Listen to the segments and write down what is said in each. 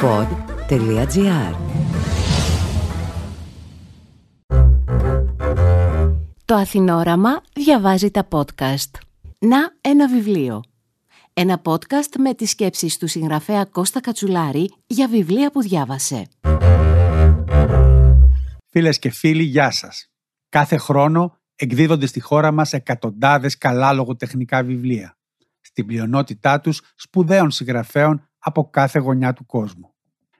pod.gr Το Αθηνόραμα διαβάζει τα podcast. Να ένα βιβλίο. Ένα podcast με τις σκέψεις του συγγραφέα Κώστα Κατσουλάρη για βιβλία που διάβασε. Φίλες και φίλοι, γεια σας. Κάθε χρόνο εκδίδονται στη χώρα μας εκατοντάδες καλά λογοτεχνικά βιβλία. Στην πλειονότητά τους σπουδαίων συγγραφέων από κάθε γωνιά του κόσμου.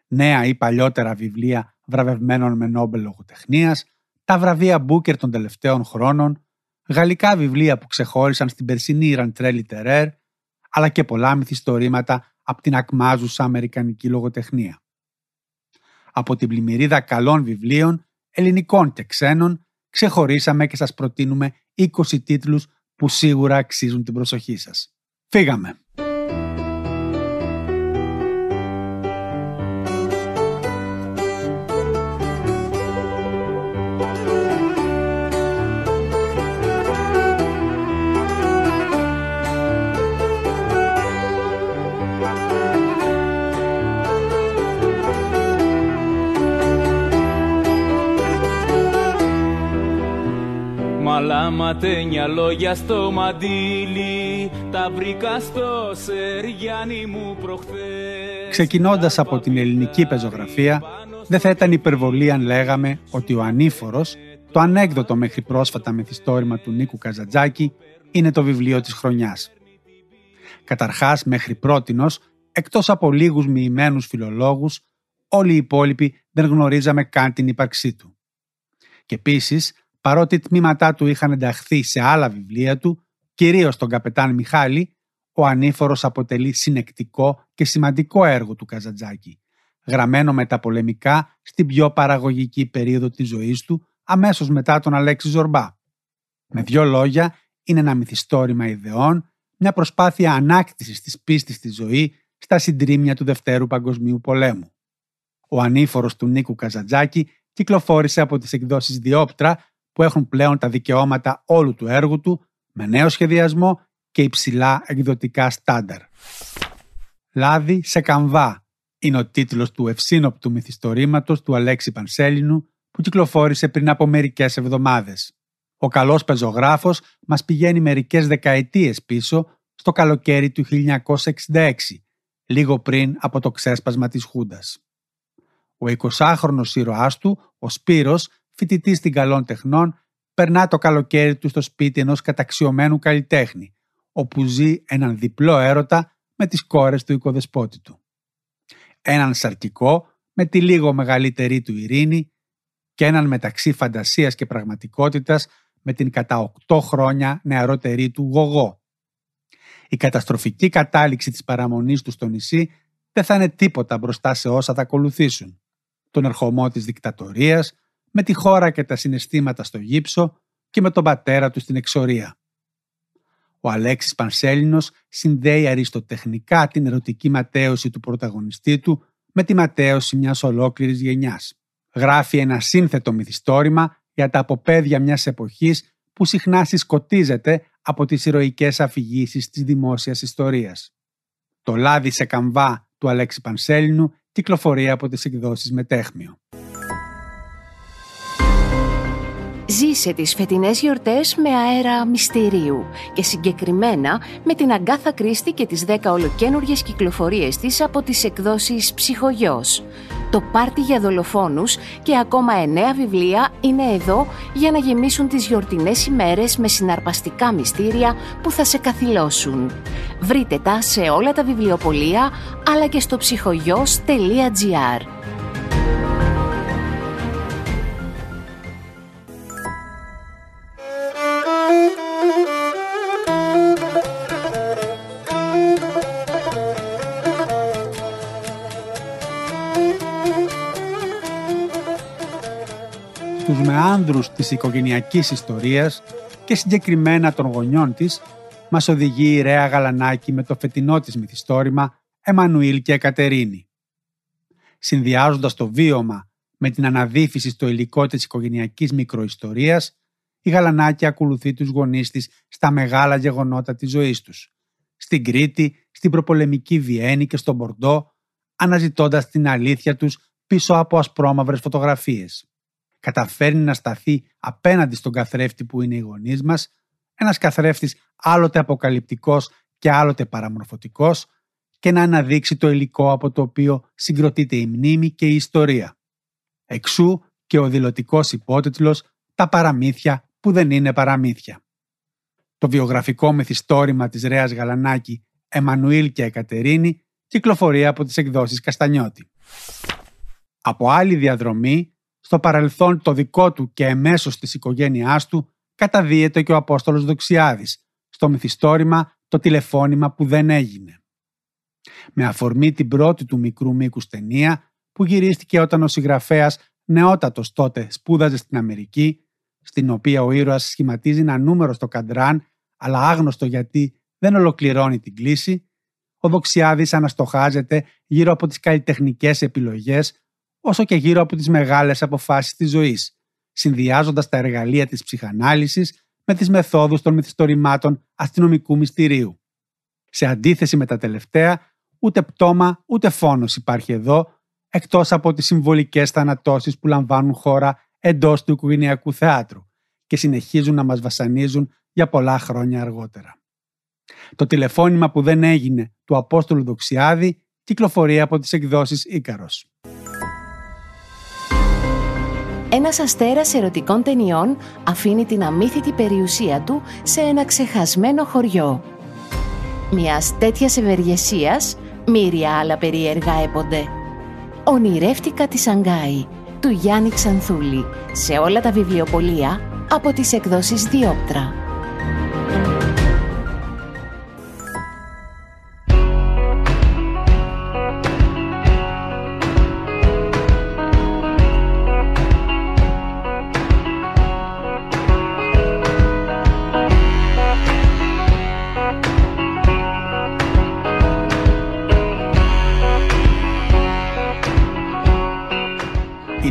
Νέα ή παλιότερα βιβλία βραβευμένων με Νόμπελ λογοτεχνίας, τα βραβεία Μπούκερ των τελευταίων χρόνων, γαλλικά βιβλία που ξεχώρισαν στην περσινή Ραντρέ Λιτερέρ, αλλά και πολλά μυθιστορήματα από την ακμάζουσα αμερικανική λογοτεχνία. Από την πλημμυρίδα καλών βιβλίων, ελληνικών και ξένων, ξεχωρίσαμε και σας προτείνουμε 20 τίτλους που σίγουρα αξίζουν την προσοχή σας. Φύγαμε! Ματένια λόγια στο μαντίλι Τα βρήκα στο Σεριάνι μου προχθές Ξεκινώντας από την ελληνική πεζογραφία δεν θα ήταν υπερβολή αν λέγαμε ότι ο Ανήφορος, το ανέκδοτο μέχρι πρόσφατα μυθιστόρημα του Νίκου Καζατζάκη, είναι το βιβλίο της χρονιάς. Καταρχάς, μέχρι πρότινος, εκτός από λίγους μοιημένους φιλολόγους, όλοι οι υπόλοιποι δεν γνωρίζαμε καν την ύπαρξή του. Και επίσης, παρότι τμήματά του είχαν ενταχθεί σε άλλα βιβλία του, κυρίως τον καπετάν Μιχάλη, ο Ανήφορος αποτελεί συνεκτικό και σημαντικό έργο του Καζαντζάκη, γραμμένο μεταπολεμικά στην πιο παραγωγική περίοδο της ζωής του, αμέσως μετά τον Αλέξη Ζορμπά. Με δύο λόγια, είναι ένα μυθιστόρημα ιδεών, μια προσπάθεια ανάκτησης της πίστης στη ζωή στα συντρίμια του Δευτέρου Παγκοσμίου Πολέμου. Ο ανήφορος του Νίκου Καζαντζάκη κυκλοφόρησε από τις εκδόσεις Διόπτρα που έχουν πλέον τα δικαιώματα όλου του έργου του με νέο σχεδιασμό και υψηλά εκδοτικά στάνταρ. «Λάδι σε καμβά» είναι ο τίτλος του ευσύνοπτου μυθιστορήματος του Αλέξη Πανσέλινου που κυκλοφόρησε πριν από μερικές εβδομάδες. Ο καλός πεζογράφος μας πηγαίνει μερικές δεκαετίες πίσω στο καλοκαίρι του 1966, λίγο πριν από το ξέσπασμα της Χούντας. Ο 20χρονος ήρωάς του, ο Σπύρος, φοιτητή στην καλών τεχνών, περνά το καλοκαίρι του στο σπίτι ενός καταξιωμένου καλλιτέχνη, όπου ζει έναν διπλό έρωτα με τις κόρες του οικοδεσπότη του. Έναν σαρκικό με τη λίγο μεγαλύτερη του ειρήνη και έναν μεταξύ φαντασίας και πραγματικότητας με την κατά 8 χρόνια νεαρότερη του Γογό. Η καταστροφική κατάληξη της παραμονής του στο νησί δεν θα είναι τίποτα μπροστά σε όσα θα ακολουθήσουν. Τον ερχομό της δικτατορίας, με τη χώρα και τα συναισθήματα στο γύψο και με τον πατέρα του στην εξορία. Ο Αλέξης Πανσέλινος συνδέει αριστοτεχνικά την ερωτική ματέωση του πρωταγωνιστή του με τη ματέωση μιας ολόκληρης γενιάς. Γράφει ένα σύνθετο μυθιστόρημα για τα αποπέδια μιας εποχής που συχνά συσκοτίζεται από τις ηρωικές αφηγήσεις της δημόσιας ιστορίας. Το «Λάδι σε καμβά» του Αλέξη Πανσέλινου κυκλοφορεί από τις εκδόσεις Μετέχμιο. Ζήσε τις φετινές γιορτές με αέρα μυστηρίου και συγκεκριμένα με την Αγκάθα Κρίστη και τις 10 ολοκένουργιες κυκλοφορίες της από τις εκδόσεις Ψυχογιός. Το πάρτι για δολοφόνους και ακόμα 9 βιβλία είναι εδώ για να γεμίσουν τις γιορτινές ημέρες με συναρπαστικά μυστήρια που θα σε καθυλώσουν. Βρείτε τα σε όλα τα βιβλιοπολία αλλά και στο ψυχογιός.gr. τους μεάνδρους της οικογενειακής ιστορίας και συγκεκριμένα των γονιών της, μας οδηγεί η Ρέα Γαλανάκη με το φετινό της μυθιστόρημα «Εμμανουήλ και Εκατερίνη». Συνδυάζοντας το βίωμα με την αναδίφιση στο υλικό της οικογενειακής μικροϊστορίας, η Γαλανάκη ακολουθεί τους γονείς της στα μεγάλα γεγονότα της ζωής τους. Στην Κρήτη, στην προπολεμική Βιέννη και στον Μπορντό, αναζητώντας την αλήθεια τους πίσω από ασπρόμαυρες φωτογραφίες. Καταφέρνει να σταθεί απέναντι στον καθρέφτη που είναι οι γονείς μας, ένας καθρέφτης άλλοτε αποκαλυπτικός και άλλοτε παραμορφωτικός και να αναδείξει το υλικό από το οποίο συγκροτείται η μνήμη και η ιστορία. Εξού και ο δηλωτικός υπότιτλος «Τα παραμύθια που δεν είναι παραμύθια». Το βιογραφικό μυθιστόρημα της Ρέας Γαλανάκη «Εμμανουήλ και Εκατερίνη» κυκλοφορεί από τις εκδόσεις Καστανιώτη. Από άλλη διαδρομή, στο παρελθόν το δικό του και εμέσως της οικογένειάς του, καταδίεται και ο Απόστολος Δοξιάδης, στο μυθιστόρημα «Το τηλεφώνημα που δεν έγινε». Με αφορμή την πρώτη του μικρού μήκους ταινία, που γυρίστηκε όταν ο συγγραφέας νεότατος τότε σπούδαζε στην Αμερική, στην οποία ο ήρωας σχηματίζει ένα νούμερο στο καντράν, αλλά άγνωστο γιατί δεν ολοκληρώνει την κλίση, ο Δοξιάδης αναστοχάζεται γύρω από τις καλλιτεχνικές επιλογές, όσο και γύρω από τις μεγάλες αποφάσεις της ζωής, συνδυάζοντας τα εργαλεία της ψυχανάλυσης με τις μεθόδους των μυθιστορημάτων αστυνομικού μυστηρίου. Σε αντίθεση με τα τελευταία, ούτε πτώμα ούτε φόνος υπάρχει εδώ, εκτός από τις συμβολικές θανατώσεις που λαμβάνουν χώρα εντός του οικογενειακού θεάτρου και συνεχίζουν να μας βασανίζουν για πολλά χρόνια αργότερα. Το τηλεφώνημα που δεν έγινε του Απόστολου Δοξιάδη κυκλοφορεί από τις εκδόσεις Ίκαρος. Ένας αστέρας ερωτικών ταινιών αφήνει την αμύθιτη περιουσία του σε ένα ξεχασμένο χωριό. Μιας τέτοιας ευεργεσίας, μύρια άλλα περίεργα έπονται. «Ονειρεύτηκα τη Σανγκάη» του Γιάννη Ξανθούλη σε όλα τα βιβλιοπολία από τις εκδόσεις Διόπτρα.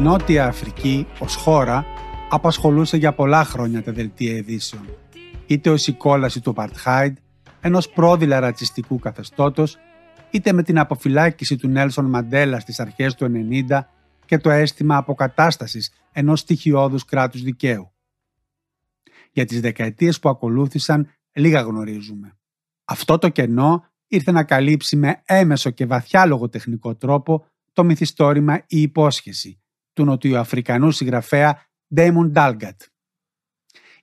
Νότια Αφρική ως χώρα απασχολούσε για πολλά χρόνια τα δελτία ειδήσεων, είτε ως η κόλαση του Apartheid, ενός πρόδειλα ρατσιστικού καθεστώτος, είτε με την αποφυλάκηση του Νέλσον Μαντέλα στις αρχές του 90 και το αίσθημα αποκατάστασης ενός στοιχειώδους κράτους δικαίου. Για τις δεκαετίες που ακολούθησαν λίγα γνωρίζουμε. Αυτό το κενό ήρθε να καλύψει με έμεσο και βαθιά λογοτεχνικό τρόπο το μυθιστόρημα «Η υπόσχεση» του νοτιοαφρικανού συγγραφέα Ντέιμον Ντάλγκατ.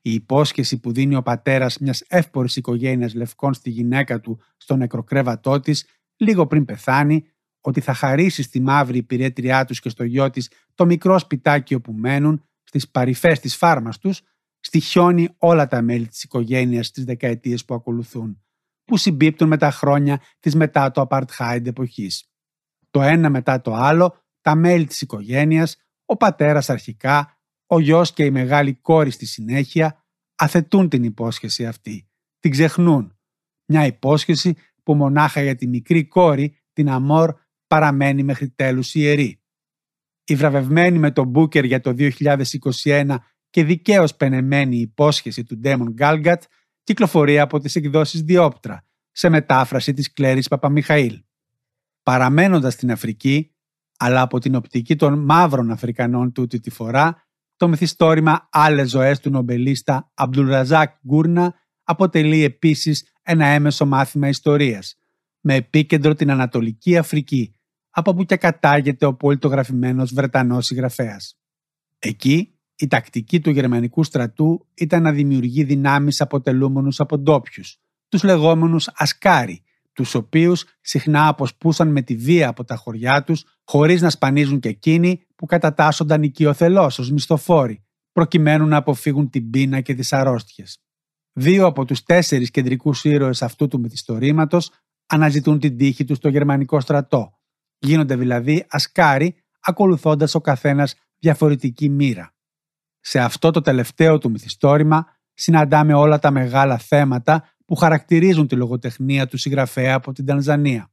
Η υπόσχεση που δίνει ο πατέρας μιας εύπορης οικογένειας λευκών στη γυναίκα του στο νεκροκρέβατό της λίγο πριν πεθάνει ότι θα χαρίσει στη μαύρη υπηρέτριά τους και στο γιο της το μικρό σπιτάκι όπου μένουν στις παρυφές της φάρμας τους στοιχιώνει όλα τα μέλη της οικογένειας στις δεκαετίες που ακολουθούν που συμπίπτουν με τα χρόνια της μετά το apartheid εποχής. Το ένα μετά το άλλο, τα μέλη της οικογένειας, ο πατέρας αρχικά, ο γιος και η μεγάλη κόρη στη συνέχεια αθετούν την υπόσχεση αυτή, την ξεχνούν. Μια υπόσχεση που μονάχα για τη μικρή κόρη, την Αμόρ, παραμένει μέχρι τέλους ιερή. Η βραβευμένη με τον Μπούκερ για το 2021 και δικαίως πενεμένη υπόσχεση του Ντέμον Γκάλγκατ κυκλοφορεί από τις εκδόσεις Διόπτρα, σε μετάφραση της Κλέρης Παπαμιχαήλ. Παραμένοντας στην Αφρική, αλλά από την οπτική των μαύρων Αφρικανών τούτη τη φορά, το μυθιστόρημα «Άλλες ζωές» του νομπελίστα Αμπτουλραζάκ Γκούρνα αποτελεί επίσης ένα έμεσο μάθημα ιστορίας, με επίκεντρο την Ανατολική Αφρική, από όπου και κατάγεται ο πολιτογραφημένος Βρετανός συγγραφέας. Εκεί, η τακτική του γερμανικού στρατού ήταν να δημιουργεί δυνάμεις αποτελούμενους από ντόπιους, τους λεγόμενους ασκάρι, τους οποίους συχνά αποσπούσαν με τη βία από τα χωριά τους, χωρίς να σπανίζουν και εκείνοι που κατατάσσονταν οικειοθελώς ως μισθοφόροι, προκειμένου να αποφύγουν την πείνα και τις αρρώστιες. Δύο από τους τέσσερις κεντρικούς ήρωες αυτού του μυθιστορήματος αναζητούν την τύχη τους στο γερμανικό στρατό. Γίνονται δηλαδή ασκάροι, ακολουθώντας ο καθένας διαφορετική μοίρα. Σε αυτό το τελευταίο του μυθιστόρημα συναντάμε όλα τα μεγάλα θέματα που χαρακτηρίζουν τη λογοτεχνία του συγγραφέα από την Τανζανία.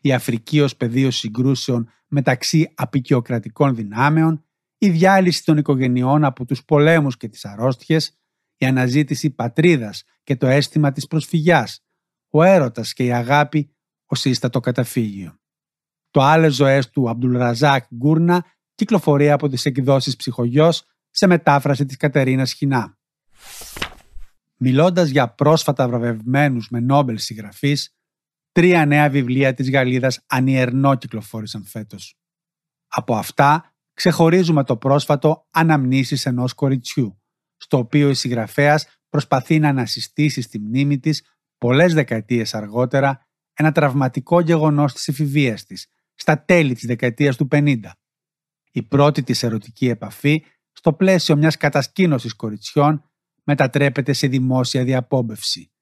Η Αφρική ως πεδίο συγκρούσεων μεταξύ απεικιοκρατικών δυνάμεων, η διάλυση των οικογενειών από τους πολέμους και τις αρρώστιες, η αναζήτηση πατρίδας και το αίσθημα της προσφυγιάς, ο έρωτας και η αγάπη ως σύστατο καταφύγιο. το άλλες ζωές του Αμπτουλραζάκ Γκούρνα κυκλοφορεί από τις εκδόσεις ψυχογιός σε μετάφραση της Κατερίνας Χινά. Μιλώντας για πρόσφατα βραβευμένους με Νόμπελ συγγραφείς, τρία νέα βιβλία της Γαλλίδας ανιερνό κυκλοφόρησαν φέτος. Από αυτά ξεχωρίζουμε το πρόσφατο «Αναμνήσεις ενός κοριτσιού», στο οποίο η συγγραφέας προσπαθεί να ανασυστήσει στη μνήμη της πολλές δεκαετίες αργότερα ένα τραυματικό γεγονός της εφηβείας της, στα τέλη της δεκαετίας του 50. Η πρώτη της ερωτική επαφή, στο πλαίσιο μιας κατασκήνωσης κοριτσιών, μετατρέπεται σε δημόσια διαπόμπευση,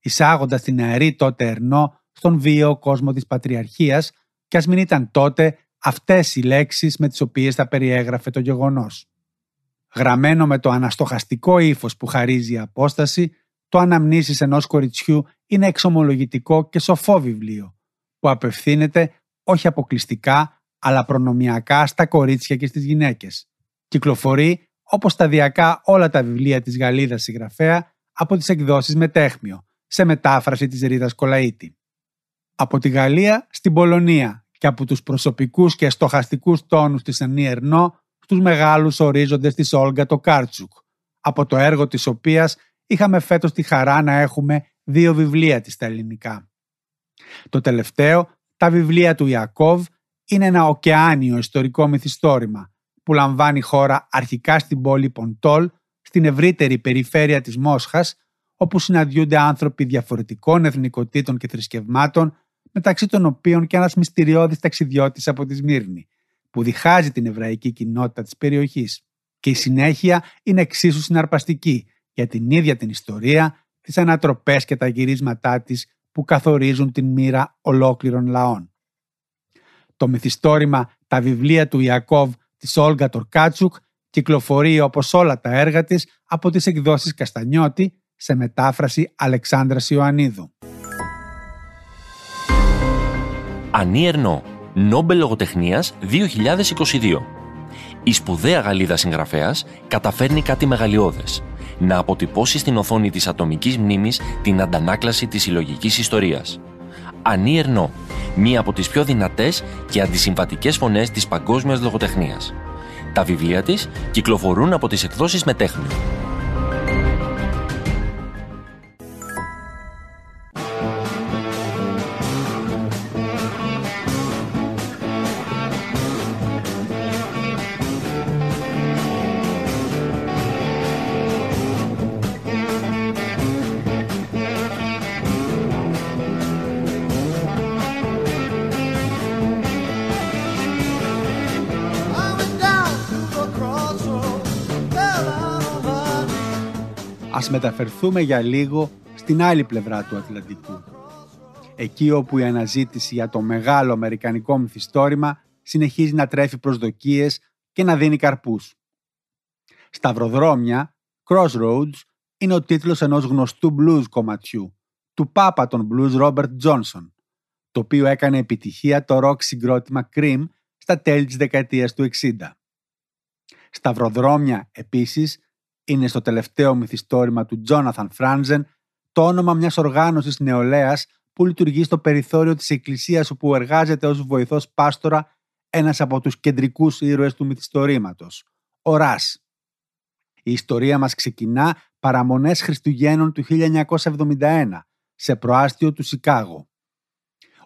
εισάγοντας την αερή τότε ερνό στον βίαιο κόσμο της πατριαρχίας και ας μην ήταν τότε αυτές οι λέξεις με τις οποίες θα περιέγραφε το γεγονός. Γραμμένο με το αναστοχαστικό ύφος που χαρίζει η απόσταση, το αναμνήσεις ενός κοριτσιού είναι εξομολογητικό και σοφό βιβλίο, που απευθύνεται όχι αποκλειστικά, αλλά προνομιακά στα κορίτσια και στις γυναίκες. Κυκλοφορεί, όπως σταδιακά όλα τα βιβλία της Γαλλίδας συγγραφέα, από τις εκδόσεις Μετέχμιο, σε μετάφραση της Ρίδας Κολαΐτη. Από τη Γαλλία στην Πολωνία και από τους προσωπικούς και στοχαστικούς τόνους της Ανή Ερνό στους μεγάλους ορίζοντες της Όλγα το Κάρτσουκ, από το έργο της οποίας είχαμε φέτος τη χαρά να έχουμε δύο βιβλία της στα ελληνικά. Το τελευταίο, τα βιβλία του Ιακώβ, είναι ένα ωκεάνιο ιστορικό μυθιστόρημα που λαμβάνει χώρα αρχικά στην πόλη Ποντόλ, στην ευρύτερη περιφέρεια της Μόσχας, όπου συναντιούνται άνθρωποι διαφορετικών εθνικοτήτων και θρησκευμάτων, μεταξύ των οποίων και ένας μυστηριώδης ταξιδιώτης από τη Σμύρνη, που διχάζει την εβραϊκή κοινότητα της περιοχής. Και η συνέχεια είναι εξίσου συναρπαστική για την ίδια την ιστορία, τις ανατροπές και τα γυρίσματά της που καθορίζουν την μοίρα ολόκληρων λαών. Το μυθιστόρημα «Τα βιβλία του Ιακώβ» της Όλγα Τορκάτσουκ κυκλοφορεί όπως όλα τα έργα της από τις εκδόσεις Καστανιώτη σε μετάφραση Αλεξάνδρας Ιωαννίδου. Ανή Ερνό, Νόμπελ Λογοτεχνίας 2022. Η σπουδαία Γαλλίδα συγγραφέας καταφέρνει κάτι μεγαλειώδες. Να αποτυπώσει στην οθόνη της ατομικής μνήμης την αντανάκλαση της συλλογικής ιστορίας. Ανή Ερνό, μία από τις πιο δυνατές και αντισυμβατικές φωνές της παγκόσμιας λογοτεχνίας. Τα βιβλία της κυκλοφορούν από τις εκδόσεις Μετέχνιο. Μεταφερθούμε για λίγο στην άλλη πλευρά του Ατλαντικού. Εκεί όπου η αναζήτηση για το μεγάλο αμερικανικό μυθιστόρημα συνεχίζει να τρέφει προσδοκίες και να δίνει καρπούς. Σταυροδρόμια, Crossroads, είναι ο τίτλος ενός γνωστού blues κομματιού, του πάπα των blues Robert Johnson, το οποίο έκανε επιτυχία το rock συγκρότημα Cream στα τέλη της δεκαετίας του 60. Σταυροδρόμια, επίσης, είναι στο τελευταίο μυθιστόρημα του Τζόναθαν Φράνζεν το όνομα μιας οργάνωσης νεολαίας που λειτουργεί στο περιθώριο της εκκλησίας όπου εργάζεται ως βοηθός πάστορα ένας από τους κεντρικούς ήρωες του μυθιστορήματος, ο Ράς. Η ιστορία μας ξεκινά παραμονές Χριστουγέννων του 1971, σε προάστιο του Σικάγο.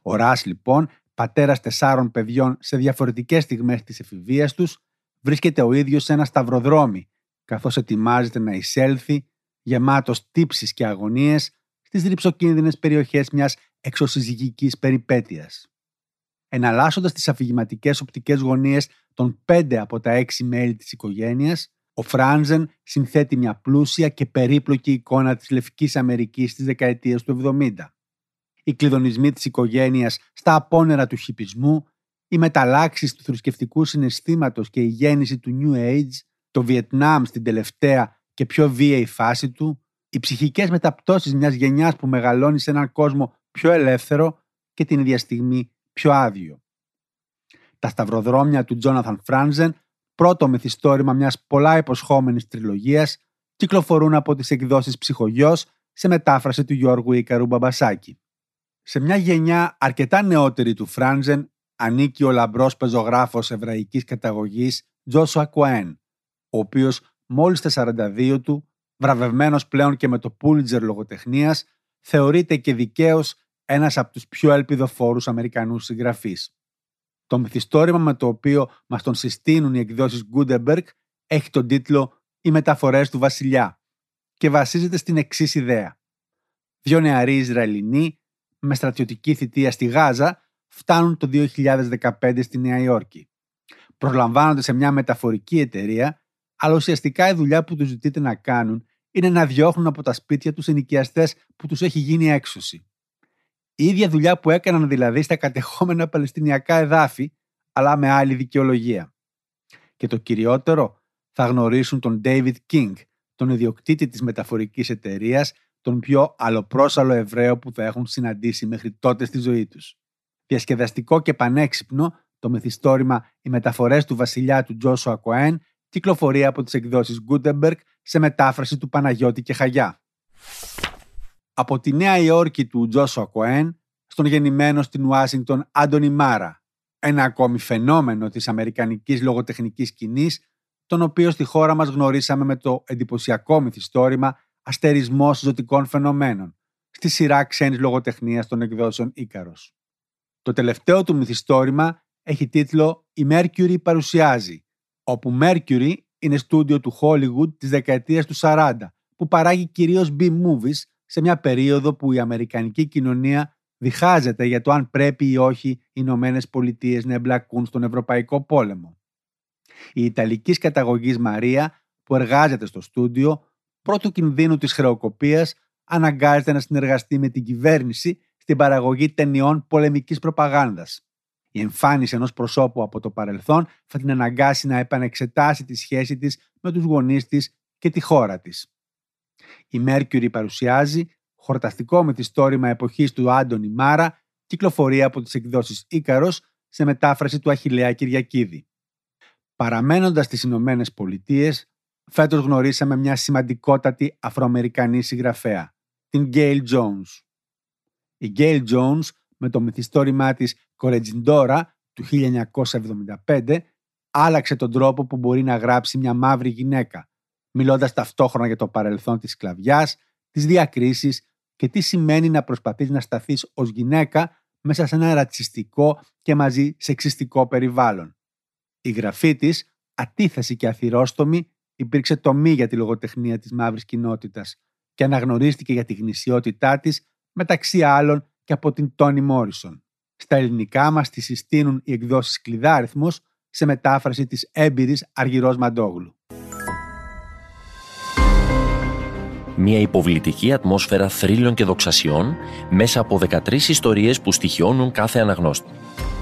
Ο Ράς λοιπόν, πατέρας τεσσάρων παιδιών σε διαφορετικές στιγμές της εφηβείας τους, βρίσκεται ο ίδιος σε ένα σταυροδρόμι, καθώς ετοιμάζεται να εισέλθει, γεμάτος τύψεις και αγωνίες, στις ρηψοκίνδυνες περιοχές μιας εξωσυζυγικής περιπέτειας. Εναλλάσσοντας τις αφηγηματικές οπτικές γωνίες των πέντε από τα έξι μέλη της οικογένειας, ο Φράνζεν συνθέτει μια πλούσια και περίπλοκη εικόνα της Λευκής Αμερικής της δεκαετίας του 70. Οι κλειδονισμοί της οικογένειας στα απόνερα του χιπισμού, οι μεταλλάξεις του θρησκευτικού συναισθήματος και η γέννηση του New Age το Βιετνάμ στην τελευταία και πιο βίαιη φάση του, οι ψυχικές μεταπτώσεις μιας γενιάς που μεγαλώνει σε έναν κόσμο πιο ελεύθερο και την ίδια στιγμή πιο άδειο. Τα σταυροδρόμια του Τζόναθαν Φράνζεν, πρώτο μυθιστόρημα μιας πολλά υποσχόμενης τριλογίας, κυκλοφορούν από τις εκδόσεις ψυχογιός σε μετάφραση του Γιώργου Ικαρού Μπαμπασάκη. Σε μια γενιά αρκετά νεότερη του Φράνζεν, ανήκει ο λαμπρός πεζογράφος εβραϊκής καταγωγής Τζόσουα Κοέν, ο οποίος μόλις τα 42 του, βραβευμένος πλέον και με το Πούλιτζερ λογοτεχνίας, θεωρείται και δικαίως ένας από τους πιο ελπιδοφόρους Αμερικανούς συγγραφείς. Το μυθιστόρημα με το οποίο μας τον συστήνουν οι εκδόσεις Gutenberg έχει τον τίτλο «Οι μεταφορές του βασιλιά» και βασίζεται στην εξής ιδέα. Δύο νεαροί Ισραηλινοί με στρατιωτική θητεία στη Γάζα φτάνουν το 2015 στη Νέα Υόρκη. Προλαμβάνονται σε μια μεταφορική εταιρεία, αλλά ουσιαστικά η δουλειά που τους ζητείτε να κάνουν είναι να διώχνουν από τα σπίτια τους ενοικιαστές που τους έχει γίνει έξωση. Η ίδια δουλειά που έκαναν δηλαδή στα κατεχόμενα Παλαιστινιακά εδάφη, αλλά με άλλη δικαιολογία. Και το κυριότερο, θα γνωρίσουν τον David King, τον ιδιοκτήτη της μεταφορικής εταιρείας, τον πιο αλλοπρόσαλο Εβραίο που θα έχουν συναντήσει μέχρι τότε στη ζωή τους. Διασκεδαστικό και πανέξυπνο, το μυθιστόρημα «Οι μεταφορές του βασιλιά του Τζόσουα Κοέν» κυκλοφορεί από τις εκδόσεις Gutenberg σε μετάφραση του Παναγιώτη και Χαγιά από τη Νέα Υόρκη του Τζόσο Κοέν στον γεννημένο στην Ουάσιγκτον Άντωνι Μάρα, ένα ακόμη φαινόμενο της αμερικανικής λογοτεχνικής σκηνής, τον οποίο στη χώρα μας γνωρίσαμε με το εντυπωσιακό μυθιστόρημα «Αστερισμός ζωτικών φαινομένων» στη σειρά ξένης λογοτεχνίας των εκδόσεων Ίκαρος. Το τελευταίο του μυθιστόρημα έχει τίτλο «Η Mercury παρουσιάζει», όπου Mercury είναι στούντιο του Hollywood της δεκαετίας του 40, που παράγει κυρίως B-movies σε μια περίοδο που η Αμερικανική κοινωνία διχάζεται για το αν πρέπει ή όχι οι Ηνωμένες Πολιτείες να εμπλακούν στον Ευρωπαϊκό Πόλεμο. Η Ιταλική καταγωγή Μαρία, που εργάζεται στο στούντιο, πρώτου κινδύνου της χρεοκοπίας, αναγκάζεται να συνεργαστεί με την κυβέρνηση στην παραγωγή ταινιών πολεμικής προπαγάνδας. Η εμφάνιση ενός προσώπου από το παρελθόν θα την αναγκάσει να επανεξετάσει τη σχέση της με τους γονείς της και τη χώρα της. Η Mercury παρουσιάζει χορταστικό μυθιστόρημα εποχής του Άντωνη Μάρα, κυκλοφορεί από τις εκδόσεις Ίκαρος σε μετάφραση του Αχιλέα Κυριακίδη. Παραμένοντας στις Ηνωμένες Πολιτείες, φέτος γνωρίσαμε μια σημαντικότατη Αφροαμερικανή συγγραφέα, την Gail Jones. Η Gail Jones με το μυθιστόρημά της Κορετζιντόρα του 1975 άλλαξε τον τρόπο που μπορεί να γράψει μια μαύρη γυναίκα, μιλώντας ταυτόχρονα για το παρελθόν της σκλαβιάς, τις διακρίσεις και τι σημαίνει να προσπαθείς να σταθείς ως γυναίκα μέσα σε ένα ρατσιστικό και μαζί σεξιστικό περιβάλλον. Η γραφή της, ατίθεση και αθυρόστομη, υπήρξε τομή για τη λογοτεχνία της μαύρης κοινότητας και αναγνωρίστηκε για τη γνησιότητά της μεταξύ άλλων και από την Τόνι Μόρισον. Στα ελληνικά μας τη συστήνουν οι εκδόσεις Κλειδάριθμος σε μετάφραση της έμπειρης Αργυρός Μαντόγλου. μια υποβλητική ατμόσφαιρα θρύλων και δοξασιών μέσα από 13 ιστορίες που στοιχειώνουν κάθε αναγνώστη.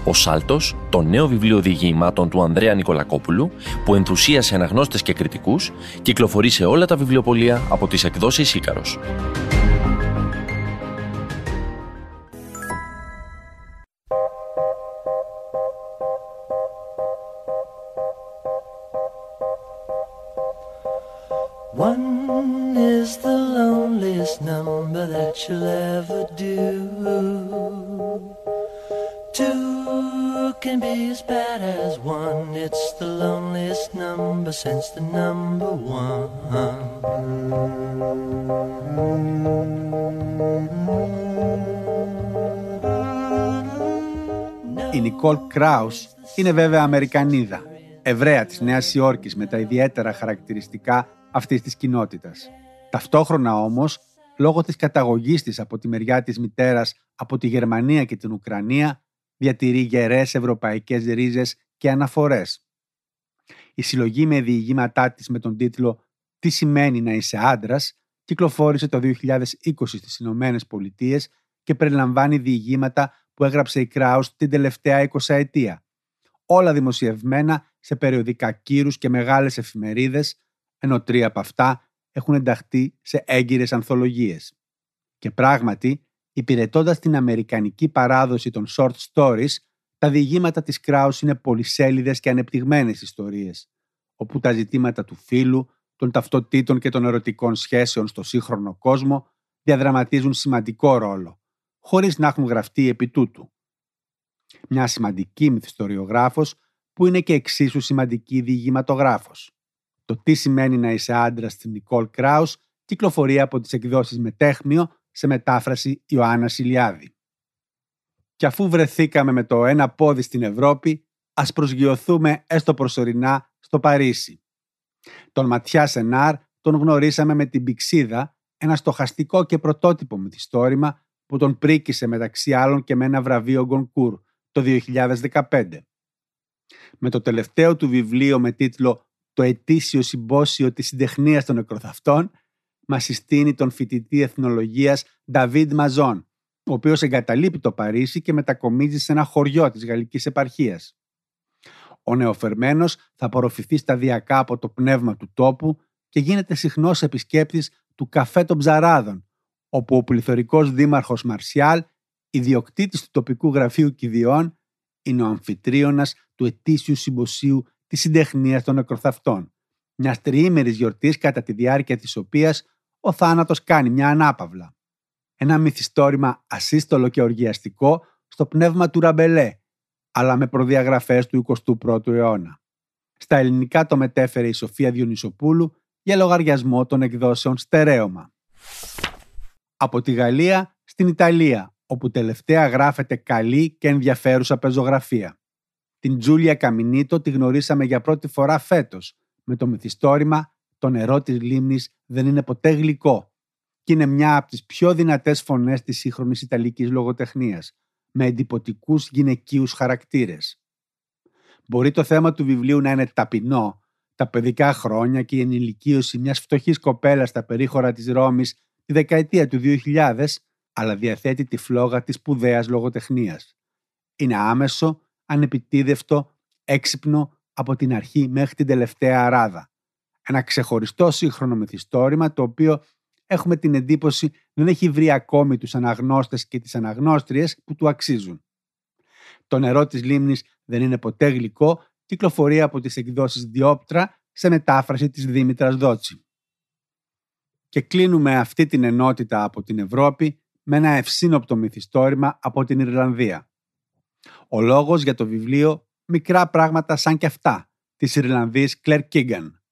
Ο Σάλτος, το νέο βιβλίο διηγημάτων του Ανδρέα Νικολακόπουλου, που ενθουσίασε αναγνώστες και κριτικούς, κυκλοφορεί σε όλα τα βιβλιοπολία από τις εκδόσεις Ίκαρος. Since the number one. Η Νικόλ Κράους είναι βέβαια Αμερικανίδα, Εβραία της Νέας Υόρκης με τα ιδιαίτερα χαρακτηριστικά αυτής της κοινότητας. Ταυτόχρονα όμως λόγω της καταγωγής της από τη μεριά της μητέρας από τη Γερμανία και την Ουκρανία, διατηρεί γερές ευρωπαϊκές ρίζες και αναφορές. Η συλλογή με διηγήματά της με τον τίτλο «Τι σημαίνει να είσαι άντρας» κυκλοφόρησε το 2020 στις Ηνωμένες Πολιτείες και περιλαμβάνει διηγήματα που έγραψε η Κράους την τελευταία 20 ετία. Όλα δημοσιευμένα σε περιοδικά κύρους και μεγάλες εφημερίδες, ενώ τρία από αυτά έχουν ενταχθεί σε έγκυρες ανθολογίες. Και πράγματι, υπηρετώντας την αμερικανική παράδοση των short stories, τα διηγήματα της Κράους είναι πολυσέλιδες και ανεπτυγμένες ιστορίες, όπου τα ζητήματα του φίλου, των ταυτοτήτων και των ερωτικών σχέσεων στο σύγχρονο κόσμο διαδραματίζουν σημαντικό ρόλο, χωρίς να έχουν γραφτεί επί τούτου. Μια σημαντική μυθιστοριογράφος που είναι και εξίσου σημαντική διηγηματογράφος. Το τι σημαίνει να είσαι άντρας στην Νικόλ Κράους κυκλοφορεί από τις εκδόσεις Μετέχμιο σε μετάφραση Ιωάννας Σιλιάδη. Και αφού βρεθήκαμε με το ένα πόδι στην Ευρώπη, ας προσγειωθούμε έστω προσωρινά στο Παρίσι. Τον Ματιάς Σενάρ τον γνωρίσαμε με την Πηξίδα, ένα στοχαστικό και πρωτότυπο μυθιστόρημα που τον πρίκησε μεταξύ άλλων και με ένα βραβείο Γκονκούρ το 2015. Με το τελευταίο του βιβλίο με τίτλο «Το ετήσιο συμπόσιο της συντεχνίας των νεκροθαυτών» μας συστήνει τον φοιτητή εθνολογίας Νταβίδ Μαζόν, ο οποίος εγκαταλείπει το Παρίσι και μετακομίζει σε ένα χωριό της γαλλικής επαρχίας. Ο νεοφερμένος θα απορροφηθεί σταδιακά από το πνεύμα του τόπου και γίνεται συχνός επισκέπτης του καφέ των ψαράδων, όπου ο πληθωρικός δήμαρχος Μαρσιάλ, ιδιοκτήτης του τοπικού γραφείου κηδιών, είναι ο αμφιτρίωνας του ετήσιου συμποσίου της συντεχνίας των νεκροθαυτών, μιας τριήμερης γιορτής κατά τη διάρκεια της οποίας ο θάνατος κάνει μια ανάπαυλα. Ένα μυθιστόρημα ασύστολο και οργιαστικό στο πνεύμα του Ραμπελέ, αλλά με προδιαγραφές του 21ου αιώνα. Στα ελληνικά το μετέφερε η Σοφία Διονυσοπούλου για λογαριασμό των εκδόσεων Στερέωμα. Από τη Γαλλία στην Ιταλία, όπου τελευταία γράφεται καλή και ενδιαφέρουσα πεζογραφία. Την Τζούλια Καμινίτο τη γνωρίσαμε για πρώτη φορά φέτος, με το μυθιστόρημα «Το νερό της λίμνης δεν είναι ποτέ γλυκό» και είναι μια από τις πιο δυνατές φωνές της σύγχρονης Ιταλικής λογοτεχνίας, με εντυπωτικούς γυναικείους χαρακτήρες. Μπορεί το θέμα του βιβλίου να είναι ταπεινό, τα παιδικά χρόνια και η ενηλικίωση μιας φτωχής κοπέλας στα περίχωρα της Ρώμης τη δεκαετία του 2000, αλλά διαθέτει τη φλόγα της σπουδαίας λογοτεχνίας. Είναι άμεσο, ανεπιτίδευτο, έξυπνο από την αρχή μέχρι την τελευταία αράδα. Ένα ξεχωριστό σύγχρονο μυθιστόρημα το οποίο έχουμε την εντύπωση δεν έχει βρει ακόμη τους αναγνώστες και τις αναγνώστριες που του αξίζουν. Το νερό της λίμνης δεν είναι ποτέ γλυκό, κυκλοφορεί από τις εκδόσεις Διόπτρα σε μετάφραση της Δήμητρας Δότσι. Και κλείνουμε αυτή την ενότητα από την Ευρώπη με ένα ευσύνοπτο μυθιστόρημα από την Ιρλανδία. Ο λόγος για το βιβλίο «Μικρά πράγματα σαν και αυτά» της Ιρλανδής Κλέρ Κίγκαν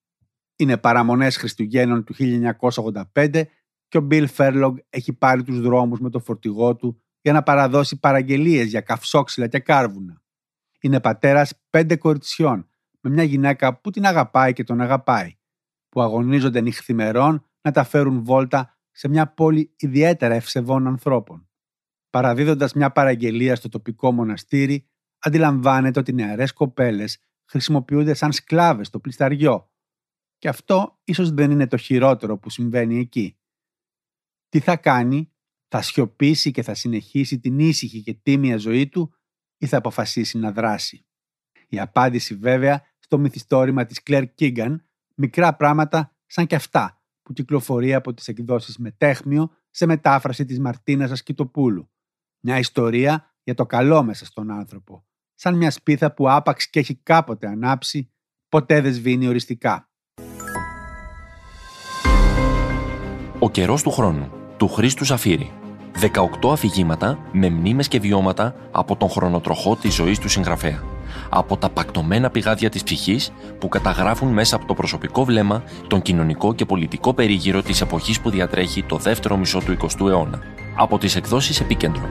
είναι παραμονές Χριστουγέννων του 1985 και ο Μπιλ Φέρλογκ έχει πάρει τους δρόμους με το φορτηγό του για να παραδώσει παραγγελίες για καυσόξυλα και κάρβουνα. Είναι πατέρας πέντε κοριτσιών με μια γυναίκα που την αγαπάει και τον αγαπάει, που αγωνίζονται νυχθημερών να τα φέρουν βόλτα σε μια πόλη ιδιαίτερα ευσεβών ανθρώπων. Παραδίδοντας μια παραγγελία στο τοπικό μοναστήρι, αντιλαμβάνεται ότι νεαρές κοπέλες χρησιμοποιούνται σαν σκλάβες στο πλησταριό και αυτό ίσως δεν είναι το χειρότερο που συμβαίνει εκεί. Τι θα κάνει, θα σιωπήσει και θα συνεχίσει την ήσυχη και τίμια ζωή του ή θα αποφασίσει να δράσει; Η απάντηση βέβαια στο μυθιστόρημα της Κλέρ Κίγκαν, μικρά πράγματα σαν και αυτά που κυκλοφορεί από τις εκδόσεις Μετέχμιο σε μετάφραση της Μαρτίνας Ασκητοπούλου. Μια ιστορία για το καλό μέσα στον άνθρωπο, σαν μια σπίθα που άπαξ και έχει κάποτε ανάψει, ποτέ δεν σβήνει οριστικά. Ο καιρός του χρόνου, του Χρήστου Ζαφύρη. 18 αφηγήματα με μνήμες και βιώματα από τον χρονοτροχό της ζωής του συγγραφέα. Από τα πακτωμένα πηγάδια της ψυχής που καταγράφουν μέσα από το προσωπικό βλέμμα τον κοινωνικό και πολιτικό περίγυρο της εποχής που διατρέχει το δεύτερο μισό του 20ου αιώνα. Από τις εκδόσεις Επίκεντρο.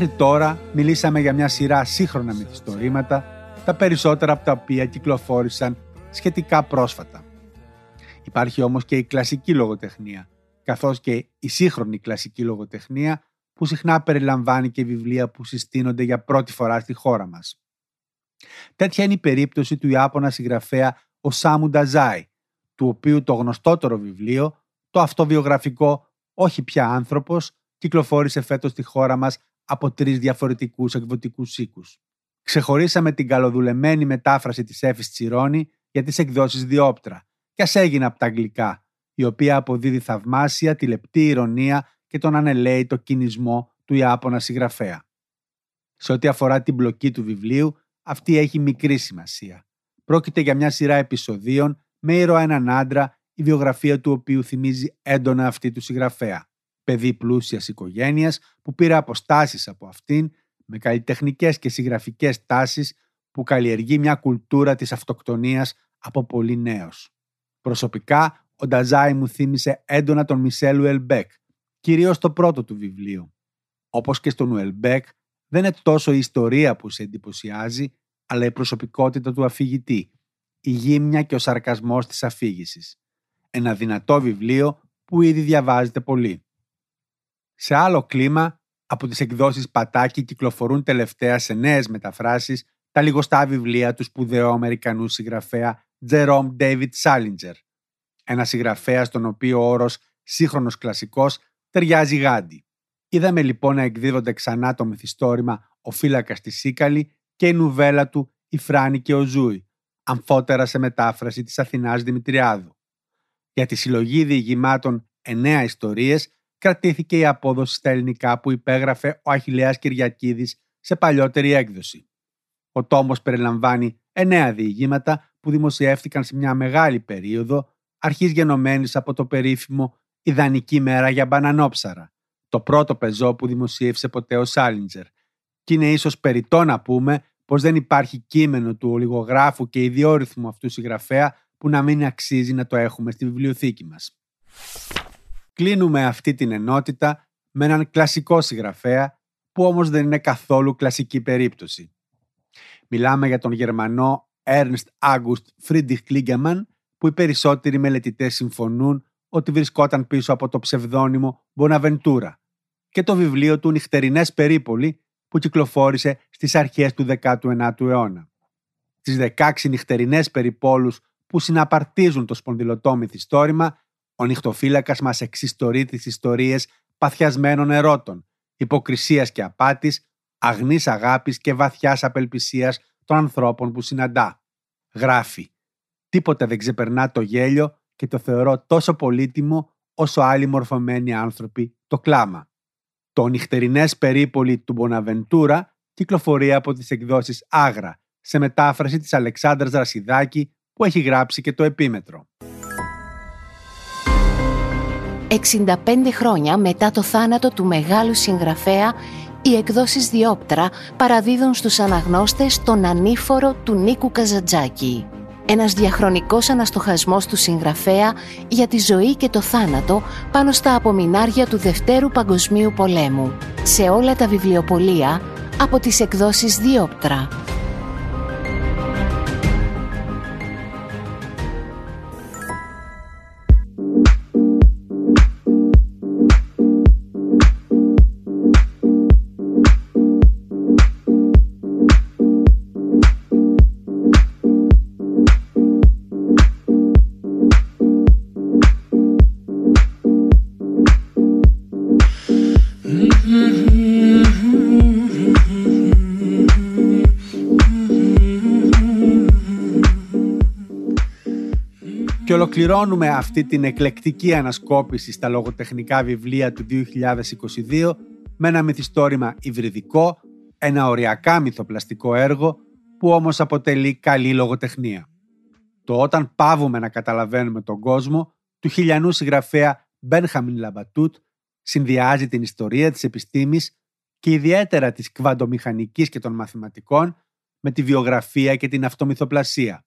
Μέχρι τώρα μιλήσαμε για μια σειρά σύγχρονα μυθιστορήματα, τα περισσότερα από τα οποία κυκλοφόρησαν σχετικά πρόσφατα. Υπάρχει όμως και η κλασική λογοτεχνία, καθώς και η σύγχρονη κλασική λογοτεχνία που συχνά περιλαμβάνει και βιβλία που συστήνονται για πρώτη φορά στη χώρα μας. Τέτοια είναι η περίπτωση του Ιάπωνα συγγραφέα Οσάμου Νταζάι, του οποίου το γνωστότερο βιβλίο, το αυτοβιογραφικό «Όχι πια άνθρωπος», κυκλοφόρησε φέτος στη χώρα μας από τρεις διαφορετικούς εκδοτικούς οίκους. Ξεχωρίσαμε την καλοδουλεμένη μετάφραση της Έφης Τσιρόνη για τις εκδόσεις Διόπτρα και ας έγινε από τα αγγλικά, η οποία αποδίδει θαυμάσια τη λεπτή ηρωνία και τον ανελαίητο κινησμό του Ιάπωνα συγγραφέα. Σε ό,τι αφορά την μπλοκή του βιβλίου, αυτή έχει μικρή σημασία. Πρόκειται για μια σειρά επεισοδίων με ήρωα έναν άντρα, η βιογραφία του οποίου θυμίζει έντονα αυτή του συγγραφέα. Παιδί πλούσιας οικογένειας που πήρε αποστάσεις από αυτήν με καλλιτεχνικές και συγγραφικές τάσεις που καλλιεργεί μια κουλτούρα της αυτοκτονίας από πολύ νέος. Προσωπικά, ο Νταζάι μου θύμισε έντονα τον Μισέλ Ουελμπέκ, κυρίως το πρώτο του βιβλίο. Όπως και στον Ουελμπέκ, δεν είναι τόσο η ιστορία που σε εντυπωσιάζει, αλλά η προσωπικότητα του αφηγητή, η γύμνια και ο σαρκασμός της αφήγησης. Ένα δυνατό βιβλίο που ήδη διαβάζεται πολύ. Σε άλλο κλίμα, από τις εκδόσεις Πατάκη κυκλοφορούν τελευταία σε νέες μεταφράσεις τα λιγοστά βιβλία του σπουδαίου Αμερικανού συγγραφέα Jerome David Salinger. Ένα συγγραφέα στον οποίο ο όρος σύγχρονος κλασικός ταιριάζει γάντι. Είδαμε λοιπόν να εκδίδονται ξανά το μυθιστόρημα «Ο φύλακας στη Σίκαλη» και η νουβέλα του «Η Φράνη και ο Ζούι», αμφότερα σε μετάφραση της Αθηνάς Δημητριάδου. Για τη συλλογή διηγημάτων «Εννέα ιστορίες» κρατήθηκε η απόδοση στα ελληνικά που υπέγραφε ο Αχιλέας Κυριακίδης σε παλιότερη έκδοση. Ο τόμος περιλαμβάνει εννέα διηγήματα που δημοσιεύτηκαν σε μια μεγάλη περίοδο αρχής γενομένης από το περίφημο «Ιδανική μέρα για μπανανόψαρα», το πρώτο πεζό που δημοσίευσε ποτέ ο Σάλιντζερ. Και είναι ίσως περιττό να πούμε πως δεν υπάρχει κείμενο του ολιγογράφου και ιδιόρυθμου αυτού συγγραφέα που να μην αξίζει να το έχουμε στη βιβλιοθήκη μας. Κλείνουμε αυτή την ενότητα με έναν κλασικό συγγραφέα που όμως δεν είναι καθόλου κλασική περίπτωση. Μιλάμε για τον Γερμανό Ernst August Friedrich Klingemann που οι περισσότεροι μελετητές συμφωνούν ότι βρισκόταν πίσω από το ψευδόνυμο Bonaventura και το βιβλίο του «Νυχτερινές περίπολοι» που κυκλοφόρησε στις αρχές του 19ου αιώνα. Στις 16 νυχτερινές περιπόλους που συναπαρτίζουν το σπονδυλωτό μυθιστόρημα, ο νυχτοφύλακας μας εξιστορεί τις ιστορίες παθιασμένων ερώτων, υποκρισίας και απάτης, αγνής αγάπης και βαθιάς απελπισίας των ανθρώπων που συναντά. Γράφει «Τίποτε δεν ξεπερνά το γέλιο και το θεωρώ τόσο πολύτιμο όσο άλλοι μορφωμένοι άνθρωποι το κλάμα». Το νυχτερινές περίπολη του Μποναβεντούρα κυκλοφορεί από τις εκδόσεις Άγρα σε μετάφραση της Αλεξάνδρας Ρασιδάκη που έχει γράψει και το επίμετρο. 65 χρόνια μετά το θάνατο του μεγάλου συγγραφέα, οι εκδόσεις Διόπτρα παραδίδουν στους αναγνώστες τον ανήφορο του Νίκου Καζατζάκη. Ένας διαχρονικός αναστοχασμός του συγγραφέα για τη ζωή και το θάνατο πάνω στα απομεινάρια του Δευτέρου Παγκοσμίου Πολέμου. Σε όλα τα βιβλιοπολία από τις εκδόσεις Διόπτρα. Και ολοκληρώνουμε αυτή την εκλεκτική ανασκόπηση στα λογοτεχνικά βιβλία του 2022 με ένα μυθιστόρημα υβριδικό, ένα οριακά μυθοπλαστικό έργο που όμως αποτελεί καλή λογοτεχνία. Το «Όταν πάβουμε να καταλαβαίνουμε τον κόσμο» του χιλιανού συγγραφέα Μπένχαμιν Λαμπατούτ συνδυάζει την ιστορία της επιστήμης και ιδιαίτερα της κβαντομηχανικής και των μαθηματικών με τη βιογραφία και την αυτομυθοπλασία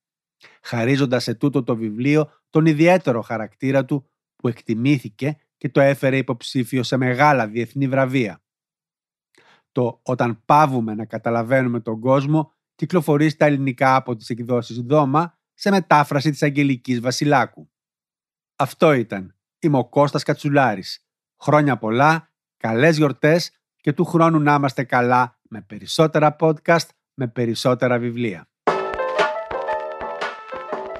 χαρίζοντας σε τούτο το βιβλίο τον ιδιαίτερο χαρακτήρα του που εκτιμήθηκε και το έφερε υποψήφιο σε μεγάλα διεθνή βραβεία. Το «Όταν πάβουμε να καταλαβαίνουμε τον κόσμο» κυκλοφορεί στα ελληνικά από τις εκδόσεις Δώμα σε μετάφραση της Αγγελικής Βασιλάκου. Αυτό ήταν. Είμαι ο Κώστας Κατσουλάρης. Χρόνια πολλά, καλές γιορτές και του χρόνου να είμαστε καλά με περισσότερα podcast, με περισσότερα βιβλία.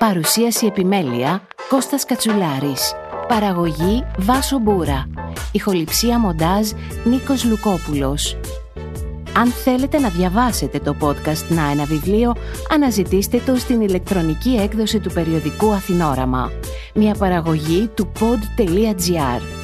Παρουσίαση επιμέλεια Κώστας Κατσουλάρης. Παραγωγή Βάσο Μπούρα. Ηχοληψία μοντάζ Νίκος Λουκόπουλος. Αν θέλετε να διαβάσετε το podcast «Να ένα βιβλίο», αναζητήστε το στην ηλεκτρονική έκδοση του περιοδικού Αθηνόραμα. Μια παραγωγή του pod.gr.